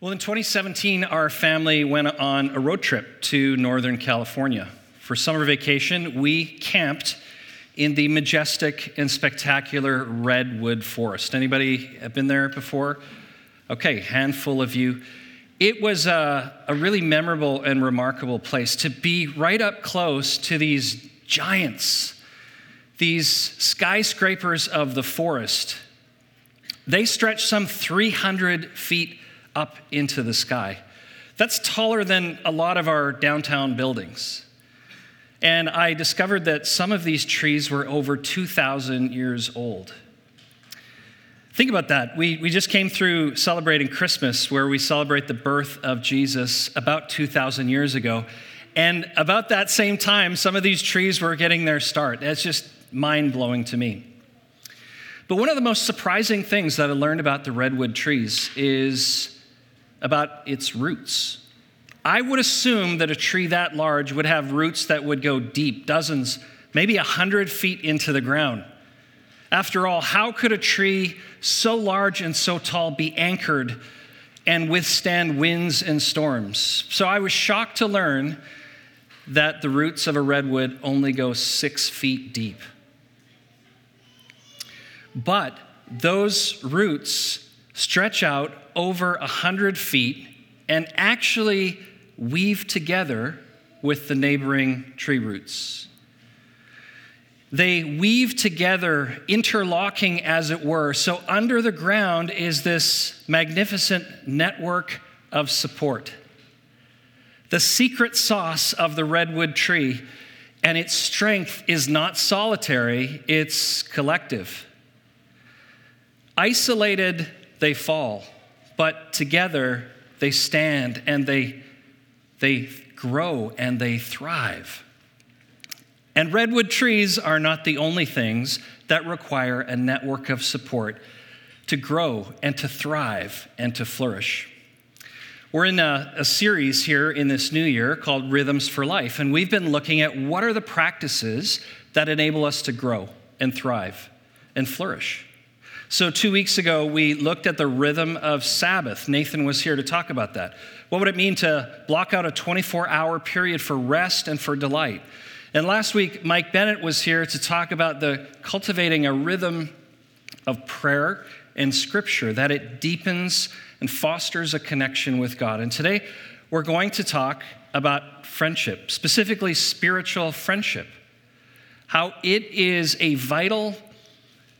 Well, in 2017, our family went on a road trip to Northern California. For summer vacation, we camped in the majestic and spectacular redwood forest. Anybody been there before? Okay, handful of you. It was a, a really memorable and remarkable place to be right up close to these giants, these skyscrapers of the forest. They stretch some 300 feet up into the sky. That's taller than a lot of our downtown buildings. And I discovered that some of these trees were over 2,000 years old. Think about that. We, we just came through celebrating Christmas, where we celebrate the birth of Jesus about 2,000 years ago. And about that same time, some of these trees were getting their start. That's just mind blowing to me. But one of the most surprising things that I learned about the redwood trees is about its roots. I would assume that a tree that large would have roots that would go deep, dozens, maybe a hundred feet into the ground. After all, how could a tree so large and so tall be anchored and withstand winds and storms? So I was shocked to learn that the roots of a redwood only go six feet deep. But those roots stretch out over a hundred feet and actually weave together with the neighboring tree roots. They weave together, interlocking as it were. So, under the ground is this magnificent network of support. The secret sauce of the redwood tree and its strength is not solitary, it's collective. Isolated, they fall, but together they stand and they, they grow and they thrive. And redwood trees are not the only things that require a network of support to grow and to thrive and to flourish. We're in a, a, series here in this new year called Rhythms for Life, and we've been looking at what are the practices that enable us to grow and thrive and flourish. So, two weeks ago, we looked at the rhythm of Sabbath. Nathan was here to talk about that. What would it mean to block out a 24 hour period for rest and for delight? And last week, Mike Bennett was here to talk about the cultivating a rhythm of prayer and scripture, that it deepens and fosters a connection with God. And today, we're going to talk about friendship, specifically spiritual friendship, how it is a vital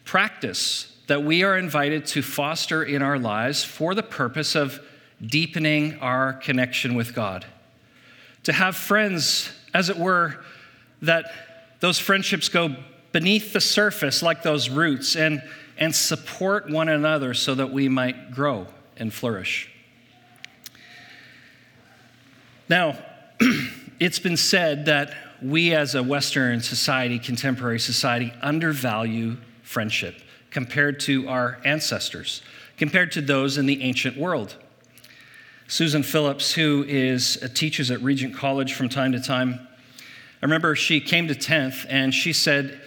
practice that we are invited to foster in our lives for the purpose of deepening our connection with God. To have friends, as it were, that those friendships go beneath the surface like those roots and, and support one another so that we might grow and flourish. Now, it's been said that we as a Western society, contemporary society, undervalue friendship compared to our ancestors, compared to those in the ancient world. Susan Phillips, who is teaches at Regent College from time to time, I remember she came to 10th and she said,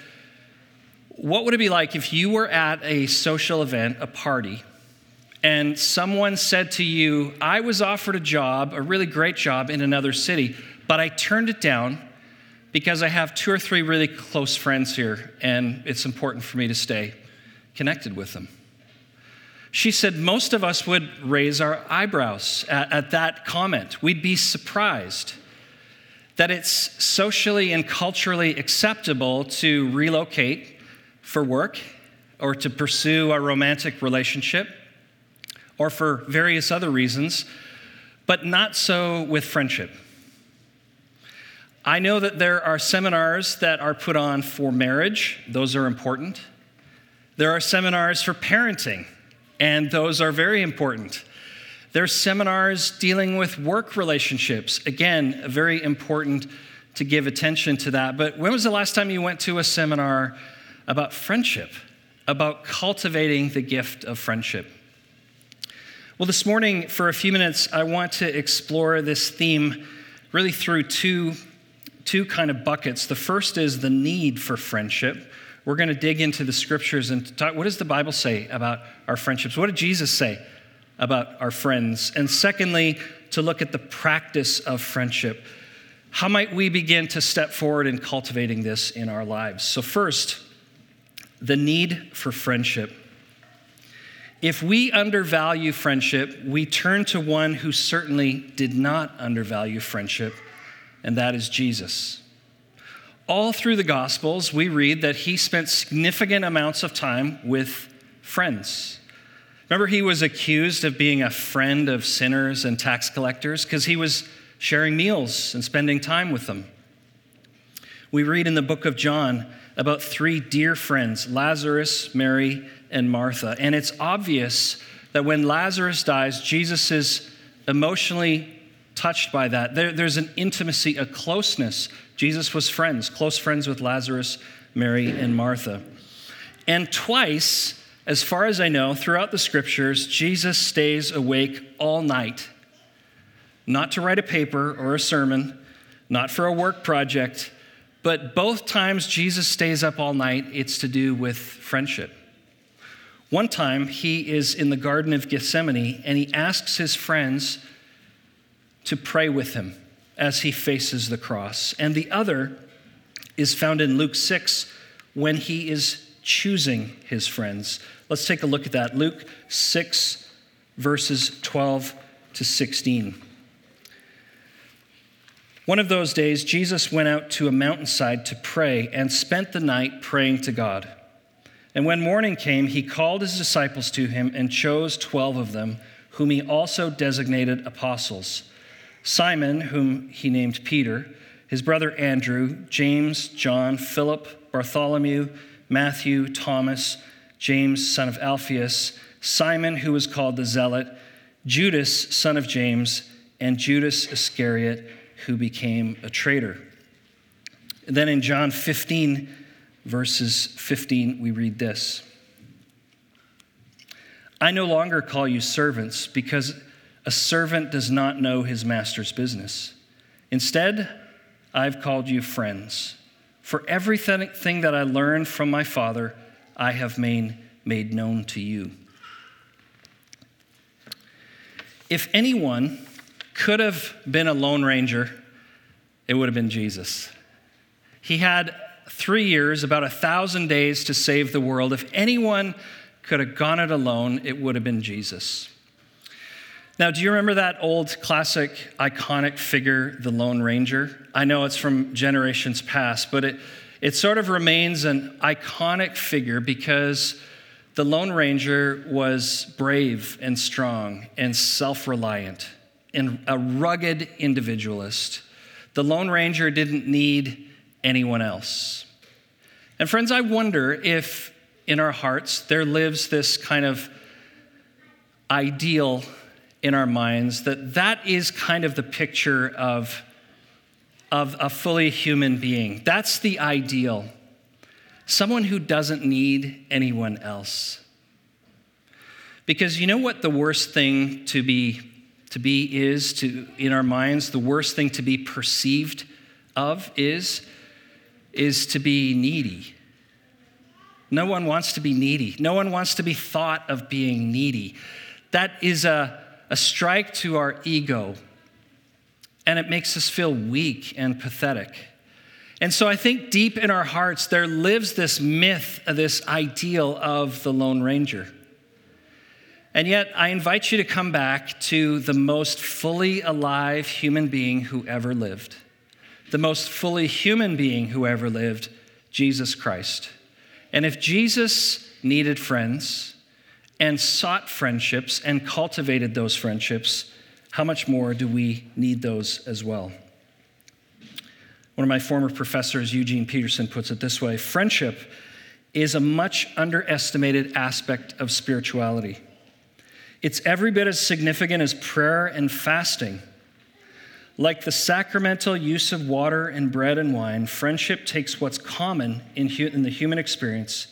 What would it be like if you were at a social event, a party, and someone said to you, I was offered a job, a really great job in another city, but I turned it down because I have two or three really close friends here and it's important for me to stay connected with them. She said most of us would raise our eyebrows at, at, that comment. We'd be surprised that it's socially and culturally acceptable to relocate for work or to pursue a romantic relationship or for various other reasons, but not so with friendship. I know that there are seminars that are put on for marriage, those are important. There are seminars for parenting, and those are very important. There are seminars dealing with work relationships. Again, very important to give attention to that. But when was the last time you went to a seminar about friendship, about cultivating the gift of friendship? Well, this morning, for a few minutes, I want to explore this theme really through two, two kind of buckets. The first is the need for friendship we're going to dig into the scriptures and talk what does the Bible say about our friendships? What did Jesus say about our friends. And secondly, to look at the practice of friendship. How might we begin to step forward in cultivating this in our lives? So, first, the need for friendship. If we undervalue friendship, we turn to one who certainly did not undervalue friendship, and that is Jesus. All through the Gospels, we read that he spent significant amounts of time with friends. Remember, he was accused of being a friend of sinners and tax collectors because he was sharing meals and spending time with them. We read in the book of John about three dear friends Lazarus, Mary, and Martha. And it's obvious that when Lazarus dies, Jesus is emotionally touched by that. There, there's an intimacy, a closeness. Jesus was friends, close friends with Lazarus, Mary, and Martha. And twice, as far as I know, throughout the scriptures, Jesus stays awake all night not to write a paper or a sermon, not for a work project, but both times Jesus stays up all night, it's to do with friendship. One time, he is in the Garden of Gethsemane and he asks his friends to pray with him as he faces the cross. And the other is found in Luke 6 when he is choosing his friends. Let's take a look at that. Luke 6, verses 12 to 16. One of those days, Jesus went out to a mountainside to pray and spent the night praying to God. And when morning came, he called his disciples to him and chose 12 of them, whom he also designated apostles Simon, whom he named Peter, his brother Andrew, James, John, Philip, Bartholomew, Matthew, Thomas, James, son of Alphaeus, Simon, who was called the Zealot, Judas, son of James, and Judas Iscariot who became a traitor. Then in John 15, verses 15, we read this I no longer call you servants because a servant does not know his master's business. Instead, I've called you friends. For everything that I learned from my Father, I have made, made known to you. If anyone could have been a Lone Ranger, it would have been Jesus. He had three years, about a thousand days to save the world. If anyone could have gone it alone, it would have been Jesus. Now, do you remember that old classic iconic figure, the Lone Ranger? I know it's from generations past, but it, it sort of remains an iconic figure because the Lone Ranger was brave and strong and self reliant and a rugged individualist. The Lone Ranger didn't need anyone else. And friends, I wonder if in our hearts there lives this kind of ideal in our minds that that is kind of the picture of, of a fully human being. That's the ideal. Someone who doesn't need anyone else. Because you know what the worst thing to be to be is to in our minds the worst thing to be perceived of is is to be needy no one wants to be needy no one wants to be thought of being needy that is a, a strike to our ego and it makes us feel weak and pathetic. And so i think deep in our hearts there lives this myth uh, this ideal of the lone ranger. And yet, I invite you to come back to the most fully alive human being who ever lived, the most fully human being who ever lived, Jesus Christ. And if Jesus needed friends and sought friendships and cultivated those friendships, how much more do we need those as well? One of my former professors, Eugene Peterson, puts it this way friendship is a much underestimated aspect of spirituality. It's every bit as significant as prayer and fasting. Like the sacramental use of water and bread and wine, friendship takes what's common in, hu- in the human experience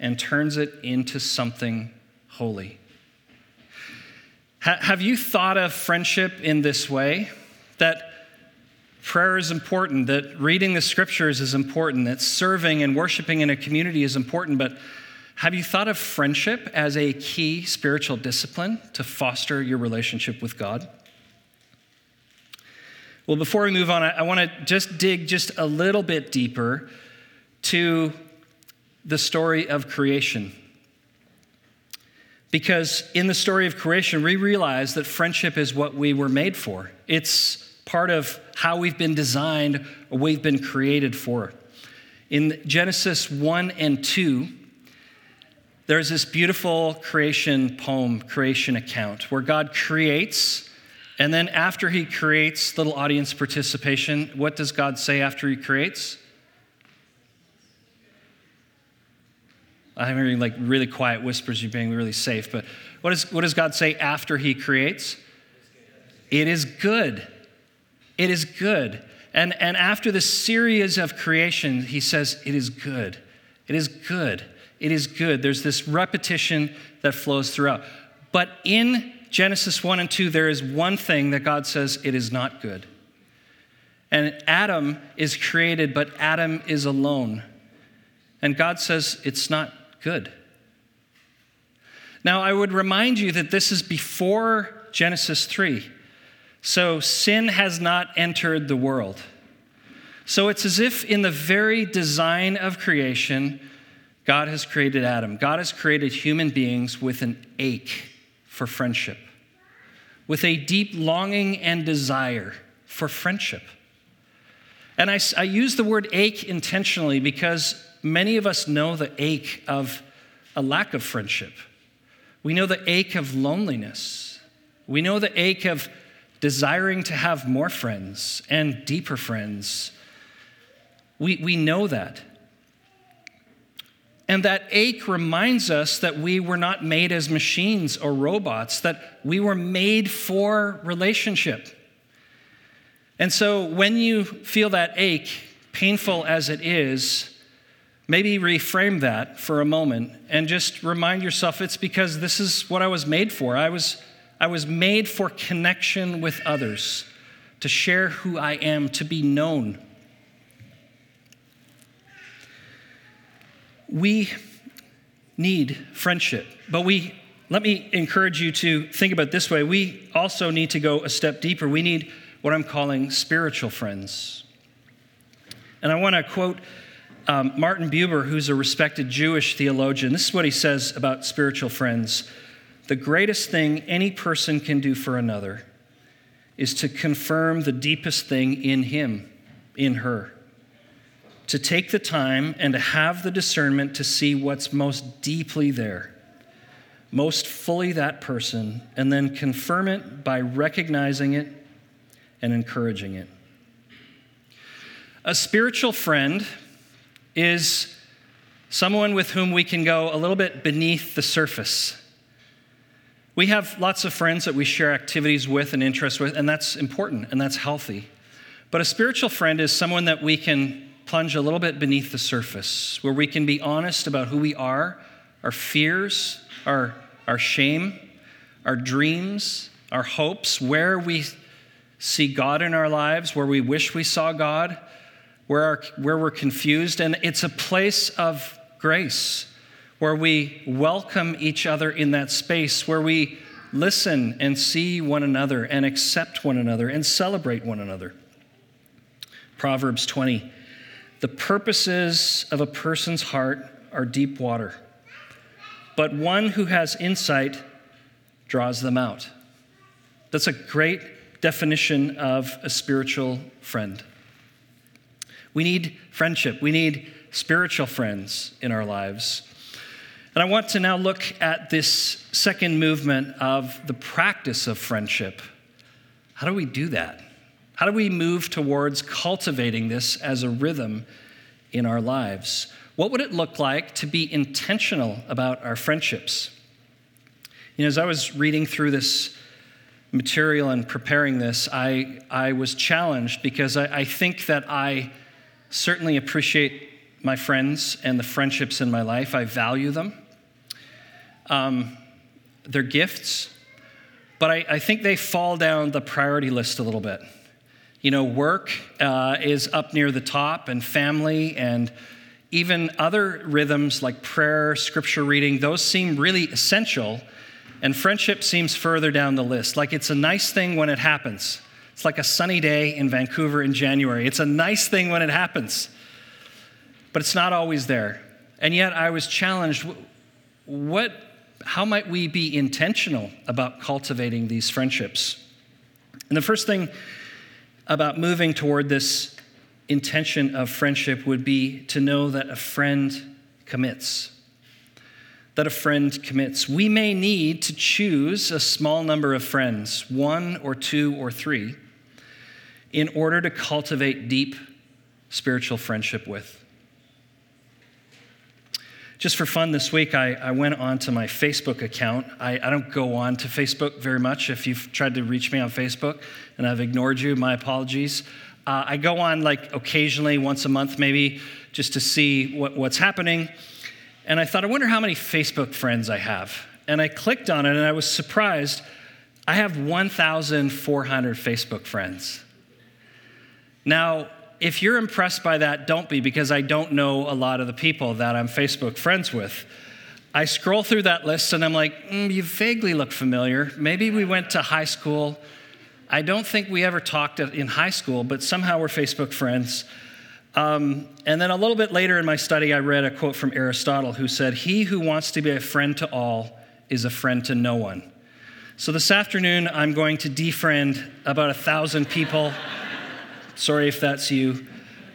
and turns it into something holy. Ha- have you thought of friendship in this way? That prayer is important, that reading the scriptures is important, that serving and worshiping in a community is important, but Have you thought of friendship as a key spiritual discipline to foster your relationship with God? Well, before we move on, I, I want to just dig just a little bit deeper to the story of creation. Because in the story of creation, we realize that friendship is what we were made for. It's part of how we've been designed or we've been created for. In Genesis 1 and 2, there's this beautiful creation poem, creation account, where God creates and then after he creates little audience participation, what does God say after he creates? I'm hearing like really quiet whispers, you're being really safe, but what, is, what does God say after he creates? It is good. It is good. And, and after the series of creation, he says, It is good. It is good. It is good. There's this repetition that flows throughout. But in Genesis 1 and 2, there is one thing that God says it is not good. And Adam is created, but Adam is alone. And God says it's not good. Now, I would remind you that this is before Genesis 3. So sin has not entered the world. So it's as if in the very design of creation, God has created Adam. God has created human beings with an ache for friendship with a deep longing and desire for friendship. And I, I, use the word ache intentionally because many of us know the ache of a lack of friendship. We know the ache of loneliness. We know the ache of desiring to have more friends and deeper friends. We, we know that. And that ache reminds us that we were not made as machines or robots, that we were made for relationship. And so when you feel that ache, painful as it is, maybe reframe that for a moment and just remind yourself it's because this is what I was made for. I was, I was made for connection with others, to share who I am, to be known. we need friendship, but we let me encourage you to think about this way. We also need to go a step deeper. We need what I'm calling spiritual friends. And I want to quote um, Martin Buber, who's a respected Jewish theologian. This is what he says about spiritual friends The greatest thing any person can do for another is to confirm the deepest thing in him, in her to take the time and to have the discernment to see what's most deeply there, most fully that person, and then confirm it by recognizing it and encouraging it. A spiritual friend is someone with whom we can go a little bit beneath the surface. We have lots of friends that we share activities with and interests with, and that's important and that's healthy. But a spiritual friend is someone that we can plunge a little bit beneath the surface, where we can be honest about who we are, our fears, our, our shame, our dreams, our hopes, where we see God in our lives, where we wish we saw God, where, our, where we're confused. And it's a place of grace where we welcome each other in that space, where we listen and see one another and accept one another and celebrate one another. Proverbs 20 the purposes of a person's heart are deep water, but one who has insight draws them out. That's a great definition of a spiritual friend. We need friendship, we need spiritual friends in our lives. And I want to now look at this second movement of the practice of friendship. How do we do that? How do we move towards cultivating this as a rhythm in our lives? What would it look like to be intentional about our friendships? You know, as I was reading through this material and preparing this, I, I was challenged because I, I think that I certainly appreciate my friends and the friendships in my life. I value them. Um, they're gifts, but I, I think they fall down the priority list a little bit you know, work uh, is up near the top, and family, and even other rhythms like prayer, scripture reading, those seem really essential. And friendship seems further down the list. Like it's a nice thing when it happens. It's like a sunny day in Vancouver in January. It's a nice thing when it happens, but it's not always there. And yet I was challenged what, how might we be intentional about cultivating these friendships? And the first thing about moving toward this intention of friendship would be to know that a friend commits. That a friend commits. We may need to choose a small number of friends, one or two or three, in order to cultivate deep spiritual friendship with. Just for fun this week, I, I went on to my Facebook account. I, I don't go on to Facebook very much. If you've tried to reach me on Facebook and I've ignored you, my apologies. Uh, I go on like occasionally, once a month maybe, just to see what, what's happening. And I thought, I wonder how many Facebook friends I have. And I clicked on it and I was surprised. I have 1,400 Facebook friends. Now, if you're impressed by that, don't be, because I don't know a lot of the people that I'm Facebook friends with. I scroll through that list and I'm like, mm, you vaguely look familiar. Maybe we went to high school. I don't think we ever talked in high school, but somehow we're Facebook friends. Um, and then a little bit later in my study, I read a quote from Aristotle who said, He who wants to be a friend to all is a friend to no one. So this afternoon, I'm going to defriend about a thousand people. Sorry if that's you.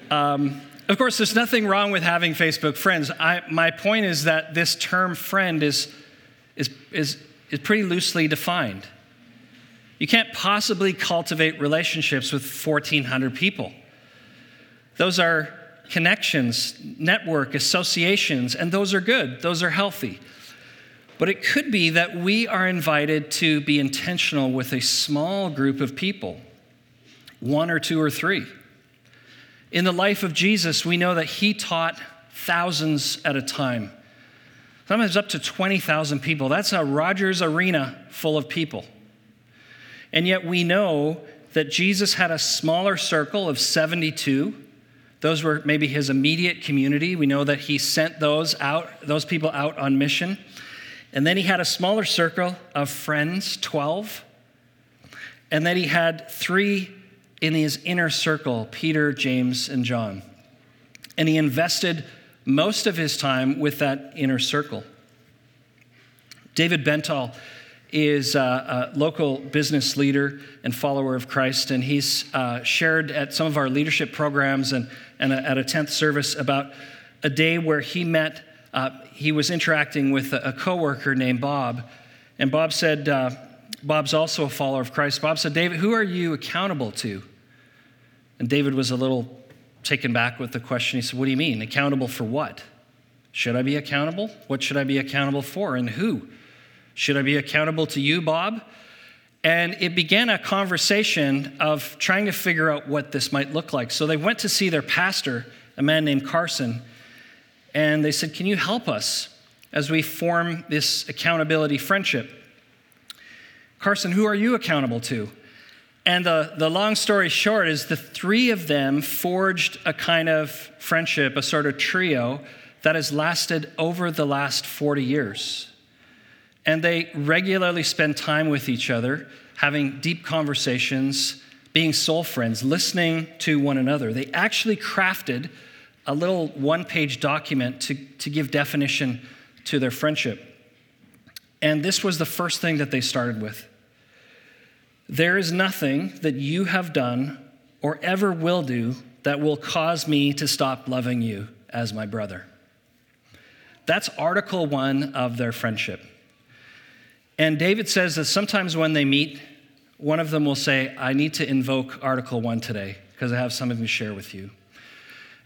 Um, of course, there's nothing wrong with having Facebook friends. I, my point is that this term friend is, is, is, is pretty loosely defined. You can't possibly cultivate relationships with 1,400 people. Those are connections, network, associations, and those are good, those are healthy. But it could be that we are invited to be intentional with a small group of people one or two or three. In the life of Jesus, we know that he taught thousands at a time, sometimes up to 20,000 people. That's a Rogers Arena full of people. And yet we know that Jesus had a smaller circle of 72. Those were maybe his immediate community. We know that he sent those out, those people out on mission. And then he had a smaller circle of friends, 12. And then he had three in his inner circle Peter, James, and John. And he invested most of his time with that inner circle. David Bentall is a, a local business leader and follower of Christ, and he's uh, shared at some of our leadership programs and, and at a 10th service about a day where he met, uh, he was interacting with a, a coworker named Bob, and Bob said, uh, Bob's also a follower of Christ. Bob said, David, who are you accountable to? And David was a little taken back with the question. He said, What do you mean? Accountable for what? Should I be accountable? What should I be accountable for and who? Should I be accountable to you, Bob? And it began a conversation of trying to figure out what this might look like. So they went to see their pastor, a man named Carson, and they said, Can you help us as we form this accountability friendship? Carson, who are you accountable to? And the, the long story short is the three of them forged a kind of friendship, a sort of trio that has lasted over the last 40 years. And they regularly spend time with each other, having deep conversations, being soul friends, listening to one another. They actually crafted a little one page document to, to give definition to their friendship. And this was the first thing that they started with. There is nothing that you have done or ever will do that will cause me to stop loving you as my brother. That's article one of their friendship. And David says that sometimes when they meet, one of them will say, I need to invoke article one today because I have something to share with you.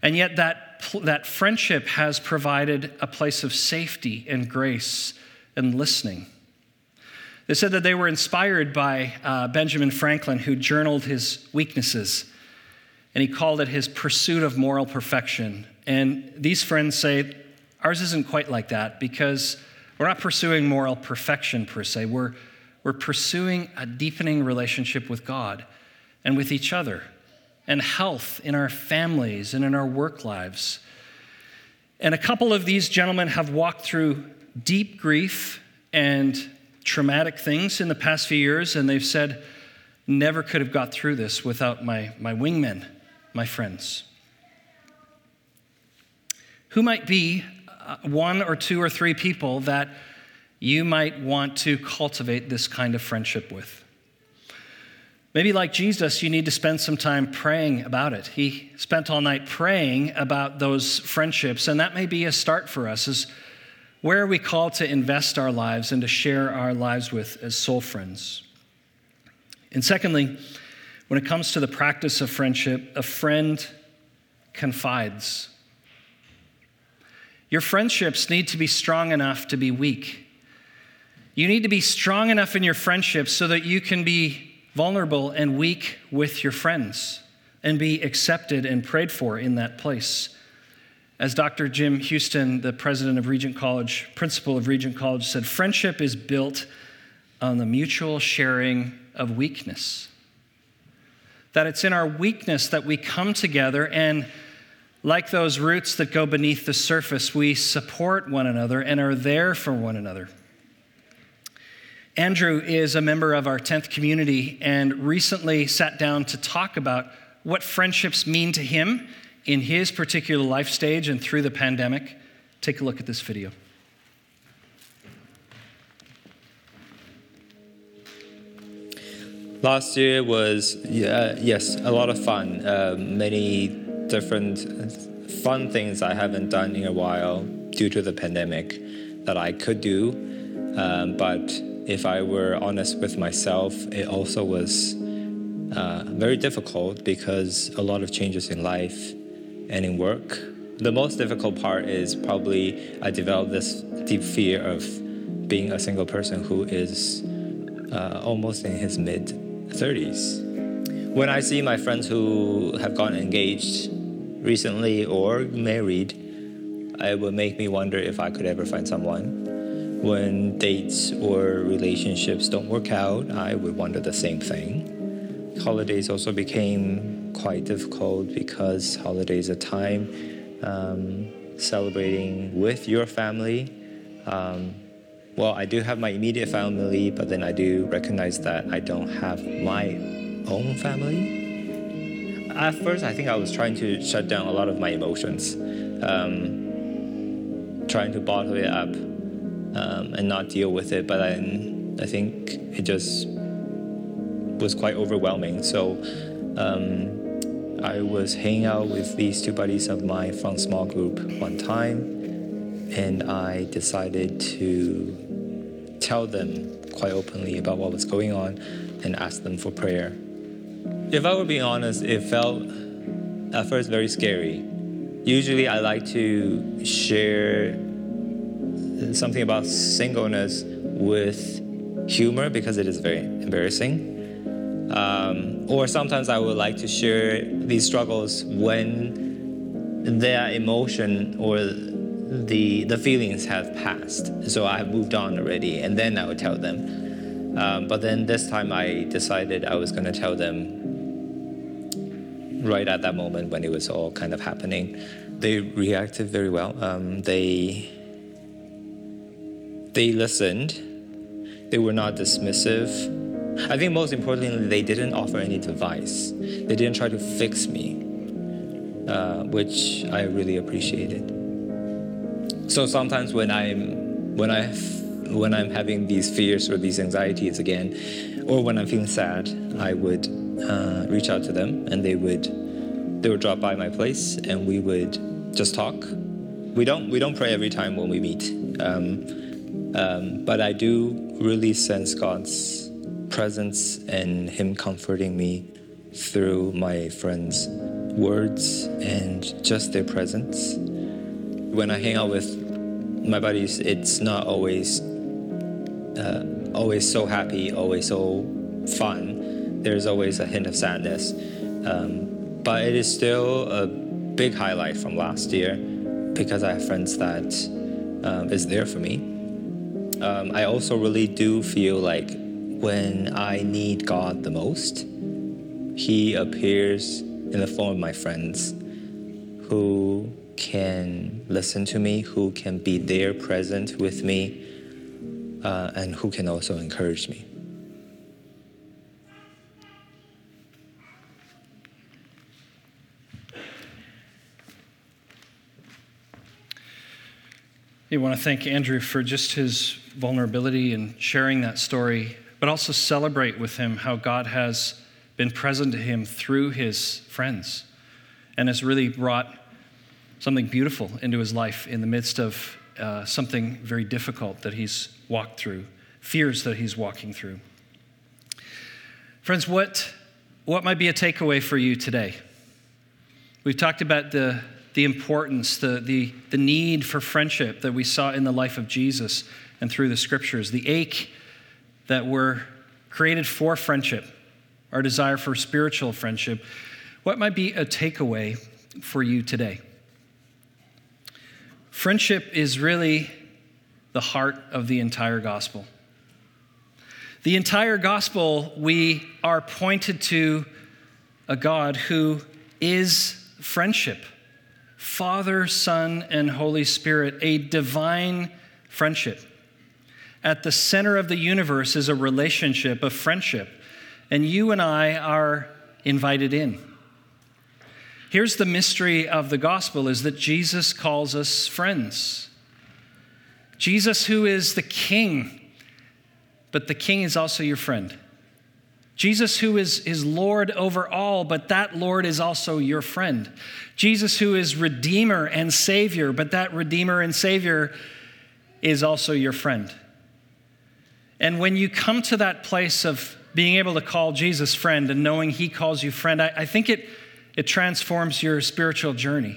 And yet, that, that friendship has provided a place of safety and grace and listening. They said that they were inspired by uh, Benjamin Franklin, who journaled his weaknesses, and he called it his pursuit of moral perfection. And these friends say ours isn't quite like that because we're not pursuing moral perfection per se. We're, we're pursuing a deepening relationship with God and with each other, and health in our families and in our work lives. And a couple of these gentlemen have walked through deep grief and traumatic things in the past few years, and they've said, never could have got through this without my, my wingmen, my friends. Who might be uh, one or two or three people that you might want to cultivate this kind of friendship with? Maybe, like Jesus, you need to spend some time praying about it. He spent all night praying about those friendships, and that may be a start for us. Is where are we called to invest our lives and to share our lives with as soul friends? And secondly, when it comes to the practice of friendship, a friend confides. Your friendships need to be strong enough to be weak. You need to be strong enough in your friendships so that you can be vulnerable and weak with your friends and be accepted and prayed for in that place. As Dr. Jim Houston, the president of Regent College, principal of Regent College, said, friendship is built on the mutual sharing of weakness. That it's in our weakness that we come together and like those roots that go beneath the surface, we support one another and are there for one another. Andrew is a member of our 10th community and recently sat down to talk about what friendships mean to him in his particular life stage and through the pandemic. Take a look at this video. Last year was, yeah, yes, a lot of fun. Uh, many different fun things I haven't done in a while due to the pandemic that I could do. Um, but if I were honest with myself, it also was uh, very difficult because a lot of changes in life and in work. The most difficult part is probably I developed this deep fear of being a single person who is uh, almost in his mid 30s. When I see my friends who have gotten engaged recently or married, it would make me wonder if I could ever find someone when dates or relationships don't work out, I would wonder the same thing. Holidays also became quite difficult because holidays are time um, celebrating with your family. Um, well, I do have my immediate family, but then I do recognize that I don't have my own family. At first, I think I was trying to shut down a lot of my emotions, um, trying to bottle it up um, and not deal with it. But then I think it just was quite overwhelming. So um, I was hanging out with these two buddies of mine from small group one time, and I decided to tell them quite openly about what was going on and ask them for prayer. If I were being honest, it felt at first very scary. Usually, I like to share something about singleness with humor because it is very embarrassing. Um, or sometimes I would like to share these struggles when their emotion or the the feelings have passed. So I have moved on already, and then I would tell them. Um, but then this time I decided I was going to tell them right at that moment when it was all kind of happening. They reacted very well. Um, they they listened. They were not dismissive. I think most importantly, they didn't offer any advice. They didn't try to fix me, uh, which I really appreciated. So sometimes when I'm when I when I'm having these fears or these anxieties again, or when I'm feeling sad, I would uh, reach out to them, and they would they would drop by my place, and we would just talk. We don't we don't pray every time when we meet. Um, um, but I do really sense God's presence and Him comforting me through my friends' words and just their presence. When I hang out with my buddies, it's not always uh, always so happy, always so fun. There's always a hint of sadness, um, but it is still a big highlight from last year because I have friends that um, is there for me um, I also really do feel like when I need God the most, He appears in the form of my friends who can listen to me, who can be there present with me, uh, and who can also encourage me. I want to thank Andrew for just his vulnerability and sharing that story, but also celebrate with him how God has been present to him through his friends and has really brought something beautiful into his life in the midst of uh, something very difficult that he's walked through, fears that he's walking through. Friends, what, what might be a takeaway for you today? We've talked about the, the importance, the, the, the need for friendship that we saw in the life of Jesus and through the scriptures, the ache that we're created for friendship, our desire for spiritual friendship. What might be a takeaway for you today? Friendship is really the heart of the entire gospel. The entire gospel, we are pointed to a God who is friendship Father, Son, and Holy Spirit, a divine friendship. At the center of the universe is a relationship of friendship, and you and I are invited in. Here's the mystery of the gospel is that Jesus calls us friends. Jesus who is the king, but the king is also your friend. Jesus who is, is Lord over all, but that Lord is also your friend. Jesus who is Redeemer and Savior, but that Redeemer and Savior is also your friend. And when you come to that place of being able to call Jesus friend and knowing he calls you friend, I, I think it it transforms your spiritual journey.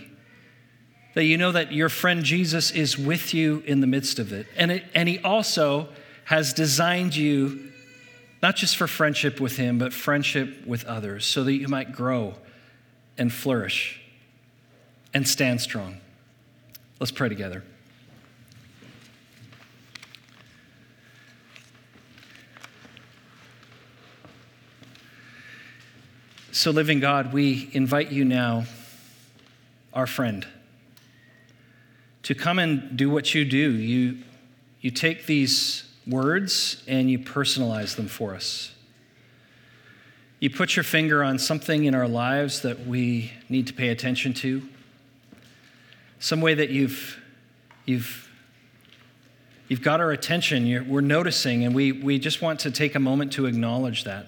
That you know that your friend Jesus is with you in the midst of it. And, it, and He also has designed you not just for friendship with Him, but friendship with others so that you might grow and flourish and stand strong. Let's pray together. So, living God, we invite you now, our friend, to come and do what you do. You, you take these words and you personalize them for us. You put your finger on something in our lives that we need to pay attention to, some way that you've, you've, you've got our attention, You're, we're noticing, and we, we just want to take a moment to acknowledge that.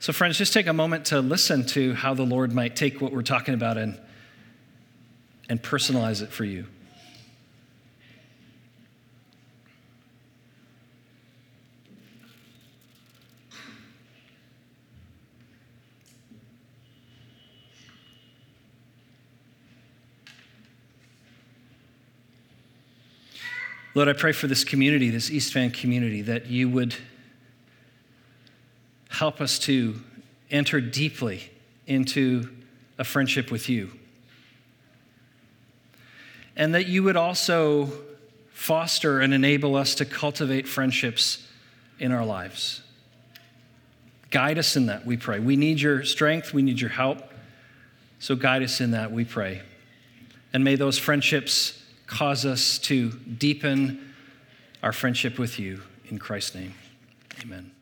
So, friends, just take a moment to listen to how the Lord might take what we're talking about and, and personalize it for you. Lord, I pray for this community, this East Van community, that you would help us to enter deeply into a friendship with you. And that you would also foster and enable us to cultivate friendships in our lives. Guide us in that, we pray. We need your strength, we need your help. So guide us in that, we pray. And may those friendships cause us to deepen our friendship with you. In Christ's name, amen.